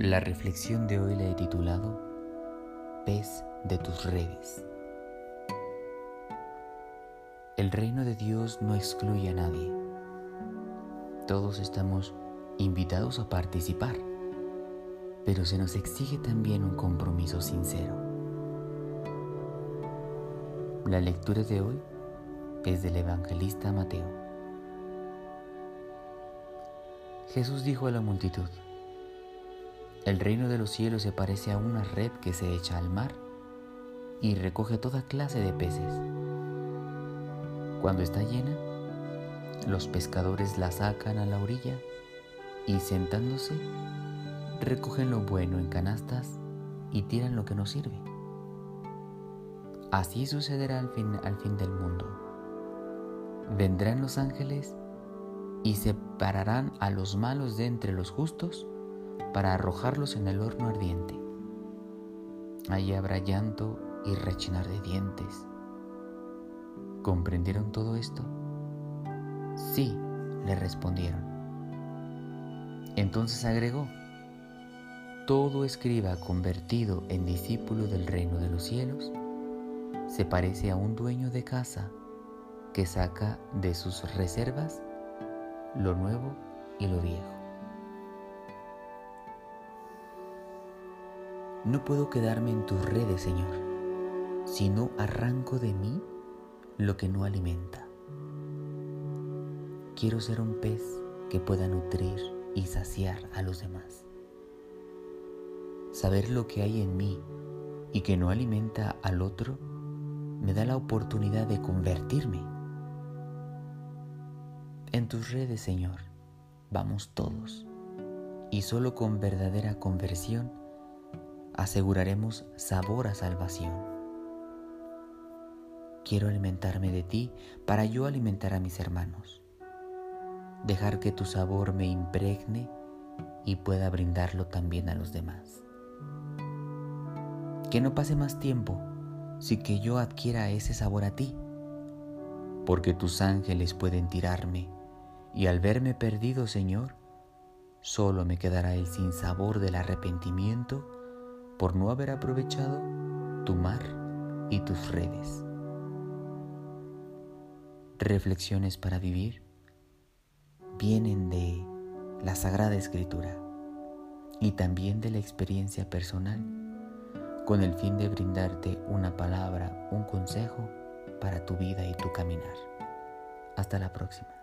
La reflexión de hoy la he titulado Pez de tus redes. El reino de Dios no excluye a nadie. Todos estamos invitados a participar, pero se nos exige también un compromiso sincero. La lectura de hoy es del evangelista Mateo. Jesús dijo a la multitud, el reino de los cielos se parece a una red que se echa al mar y recoge toda clase de peces. Cuando está llena, los pescadores la sacan a la orilla y sentándose, recogen lo bueno en canastas y tiran lo que no sirve. Así sucederá al fin, al fin del mundo. Vendrán los ángeles y separarán a los malos de entre los justos para arrojarlos en el horno ardiente. Allí habrá llanto y rechinar de dientes. ¿Comprendieron todo esto? Sí, le respondieron. Entonces agregó, todo escriba convertido en discípulo del reino de los cielos se parece a un dueño de casa que saca de sus reservas lo nuevo y lo viejo. No puedo quedarme en tus redes, Señor, si no arranco de mí lo que no alimenta. Quiero ser un pez que pueda nutrir y saciar a los demás. Saber lo que hay en mí y que no alimenta al otro me da la oportunidad de convertirme. En tus redes, Señor, vamos todos, y solo con verdadera conversión aseguraremos sabor a salvación. Quiero alimentarme de ti para yo alimentar a mis hermanos. Dejar que tu sabor me impregne y pueda brindarlo también a los demás. Que no pase más tiempo si que yo adquiera ese sabor a ti, porque tus ángeles pueden tirarme y al verme perdido, Señor, solo me quedará el sinsabor del arrepentimiento por no haber aprovechado tu mar y tus redes. Reflexiones para vivir vienen de la Sagrada Escritura y también de la experiencia personal con el fin de brindarte una palabra, un consejo para tu vida y tu caminar. Hasta la próxima.